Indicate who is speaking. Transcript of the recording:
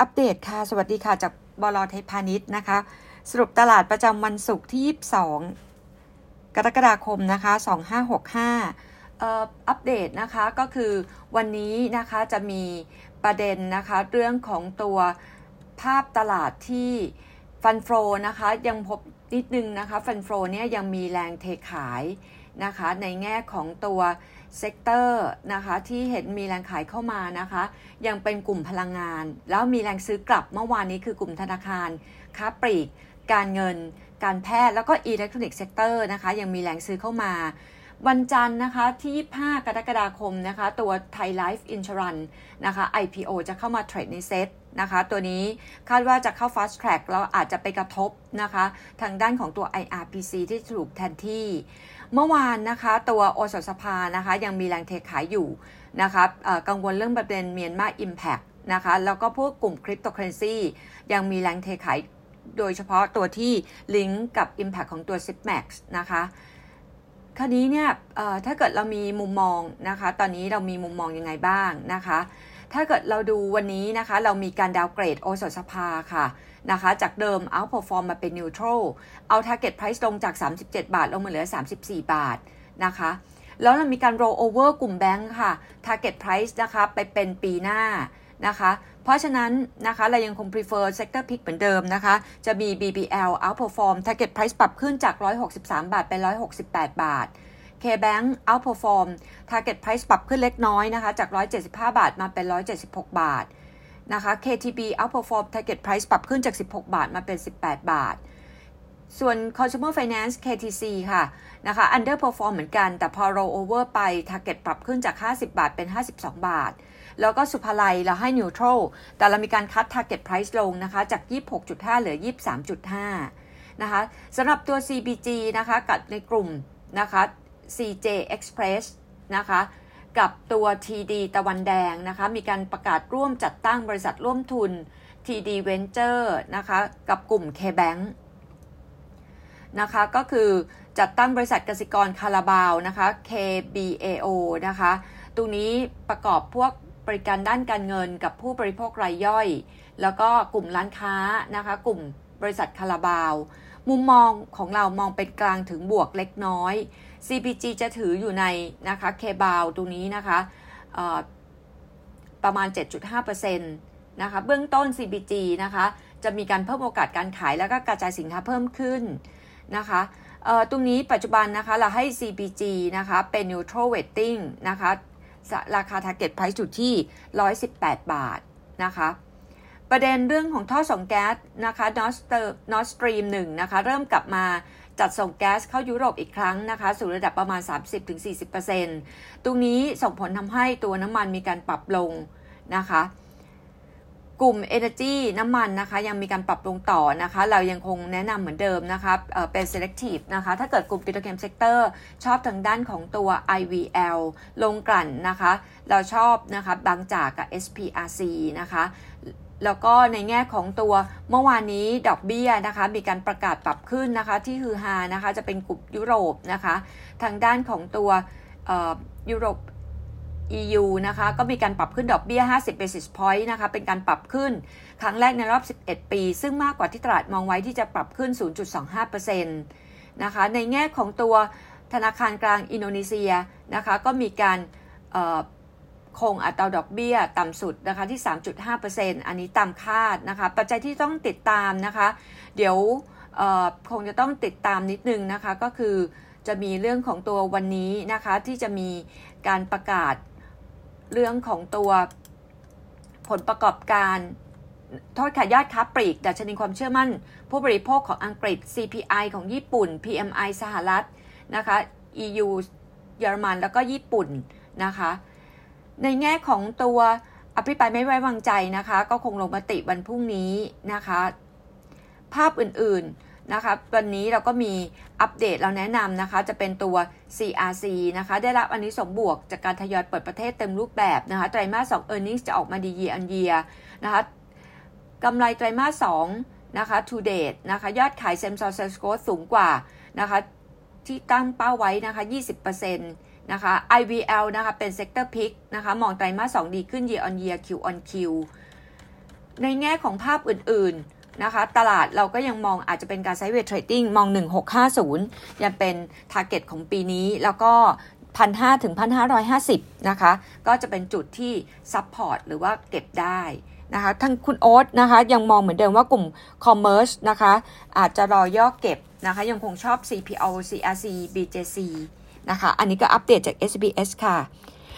Speaker 1: อัปเดตค่ะ สวัสดีค่ะจากบลไทยพาณิชย์นะคะ สรุปตลาดประจำวันศุกร์ที่ 22 กรกฎาคมนะคะ 2565อัปเดตนะคะก็คือวันนี้นะคะจะมีประเด็นนะคะ เรื่องของตัวภาพตลาดที่ fund flow นะคะยังพบนิดนึงนะคะ fund flow เนี่ยยังมีแรงเทขายนะคะในแง่ของตัว sectorนะคะที่เห็นมีแรงขายเข้ามานะคะยังเป็นกลุ่มพลังงาน แล้วมีแรงซื้อกลับเมื่อวานนี้คือกลุ่มธนาคาร ค้าปลีก การเงิน การแพทย์แล้วก็อิเล็กทรอนิกส์ sector นะคะยังมีแรงซื้อเข้ามา วันจันทร์นะคะที่ 25 กรกฎาคมนะคะ ตัวไทยไลฟ์อินช r รันนะคะ IPO จะเข้ามา trade ในเซ็ตนะคะ ตัวนี้คาดว่าจะเข้า fast track แล้วอาจจะไปกระทบนะคะ ทางด้านของตัว IRPC ที่ถูกแทนที่ เมื่อวานนะคะ ตัวโอสถสภานะคะ ยังมีแรงเทขายอยู่นะคะกังวลเรื่องประเด็นเมียนมา impact นะคะแล้วก็พวกกลุ่มคริปโตเคอร์เรนซียังมีแรงเทขายโดยเฉพาะตัวที่ลิงก์กับ impact ของตัว Zipmex นะคะ คราวนี้เนี่ยถ้าเกิดเรามีมุมมองนะคะ ตอนนี้เรามีมุมมองยังไงบ้างนะคะ ถ้าเกิดเราดูวันนี้นะคะ เรามีการ downgrade โอสถสภาค่ะนะคะ จากเดิม outperform มาเป็น neutral เอา target price ลงจาก 37 บาท ลงมาเหลือ 34 บาทนะคะ แล้วเรามีการ roll over กลุ่มแบงค์ค่ะ target price นะคะ ไปเป็นปีหน้า นะคะเพราะฉะนั้นนะคะเรายังคง prefer sector pick เหมือนเดิมนะคะ จะมี BBL outperform target price ปรับขึ้นจาก 163 บาทเป็น 168 บาท KBank outperform target price ปรับขึ้นเล็กน้อยนะคะ จาก 175 บาทมาเป็น 176 บาทนะคะ KTB outperform target price ปรับขึ้นจาก 16 บาทมาเป็น 18 บาท ส่วน consumer finance KTC ค่ะนะคะ underperform เหมือนกันแต่พอ roll over ไป target ปรับขึ้นจาก 50 บาทเป็น 52 บาท แล้วก็สุภาลัยเราให้ neutral แต่เรามีการคัด target price ลงนะคะ จาก 26.5 เหลือ 23.5 นะคะสำหรับตัว CBG นะคะกับในกลุ่มนะคะ CJ Express นะคะกับตัว TD ตะวันแดงนะคะมีการประกาศร่วมจัดตั้งบริษัทร่วมทุน TD Venture นะคะกับกลุ่ม KBank นะคะก็คือจัดตั้งบริษัทกสิกรคาราบาวนะคะ KBAO นะคะ ตรงนี้ประกอบพวก บริการด้านการเงินกับผู้บริโภครายย่อย แล้วก็กลุ่มร้านค้านะคะ กลุ่มบริษัทคาราบาว มุมมองของเรามองเป็นกลางถึงบวกเล็กน้อย CPG จะถืออยู่ในนะคะเคบาลตรงนี้นะคะประมาณ 7.5%นะคะเบื้องต้น CBG นะคะจะมีการเพิ่มโอกาสการขายแล้วก็กระจายสินค้าเพิ่มขึ้นนะคะตรงนี้ปัจจุบันนะคะเราให้ CBG นะคะเป็น neutral weighting นะคะ ราคา target price จุดที่ 118 บาทนะคะประเด็นเรื่องของท่อส่งแก๊สนะคะ Nord Str- Nord Stream หนึ่งนะคะเริ่มกลับมาจัดส่งแก๊สเข้ายุโรปอีกครั้งนะคะสู่ระดับประมาณ 30-40%ตรงนี้ส่งผลทำให้ตัวน้ำมันมีการปรับลงนะคะ กลุ่ม Energy น้ำมันนะคะ ยังมีการปรับลงต่อนะคะ เรายังคงแนะนำเหมือนเดิมนะคะเเป็น selective นะคะ ถ้าเกิดกลุ่ม petrochem sector ชอบทางด้านของตัว IVL ลงกลั่นนะคะ เราชอบนะคะบางจากกับ SPRC นะคะแล้วก็ในแง่ของตัวเมื่อวานนี้ดอกเบี้ยนะคะ มีการประกาศปรับขึ้นนะคะ ที่ฮือฮานะคะ จะเป็นกลุ่มยุโรปนะคะ ทางด้านของตัวยุโรป EU นะคะก็มีการปรับขึ้นดอกเบี้ย 50 basis point นะคะเป็นการปรับขึ้นครั้งแรกในรอบ 11 ปี ซึ่งมากกว่าที่ตลาดมองไว้ที่จะปรับขึ้น 0.25%นะคะในแง่ของตัวธนาคารกลางอินโดนีเซียนะคะก็มีการคงอัตราดอกเบี้ยต่ำสุดนะคะที่ 3.5%อันนี้ตามคาดนะคะปัจจัยที่ต้องติดตามนะคะ เดี๋ยวคงจะต้องติดตามนิดนึงนะคะก็คือจะมีเรื่องของตัววันนี้นะคะที่จะมีการประกาศ เรื่องของตัวผลประกอบการโทษค่ะยอดค้าปลีกดัชนีความเชื่อมั่น ผู้บริโภคของอังกฤษ CPI ของญี่ปุ่น PMI สหรัฐนะคะ EU เยอรมันแล้วก็ญี่ปุ่นนะคะ ในแง่ของตัวอภิปรายไม่ไว้วางใจนะคะ ก็คงลงมติวันพรุ่งนี้นะคะ ภาพอื่นๆ นะคะวันนี้เราก็มีอัปเดตเราแนะนำนะคะ จะเป็นตัว CRC นะคะ ได้รับอันนี้สมบวกจากการทยอยเปิดประเทศเต็มรูปแบบนะคะ ไตรมาส2 e a r n i n g จะออกมาดีเยียอันเยียนะคะกำไรไตรมาส2นะคะ to date นะคะ ยอดขายเซมซอร์เซสโกสูงกว่านะคะ ที่ตั้งเป้าไว้นะคะ 20%นะคะ IVL นะคะเป็น sector pick นะคะ มองไตรมาส2ดีขึ้น year on year Q on Q ในแง่ของภาพอื่นๆ นะคะ ตลาดเราก็ยังมองอาจจะเป็นการ sideway trading มอง 1650 ยังเป็น target ของปีนี้ แล้วก็1,500ถึง1,550นะคะ ก็จะเป็นจุดที่ support หรือว่าเก็บได้นะคะทั้งคุณโอ๊ตนะคะ ยังมองเหมือนเดิมว่ากลุ่ม commerce นะคะ อาจจะรอย่อเก็บนะคะ ยังคงชอบ CPALL CRC BJC นะคะ อันนี้ก็อัปเดตจาก SCBS ค่ะ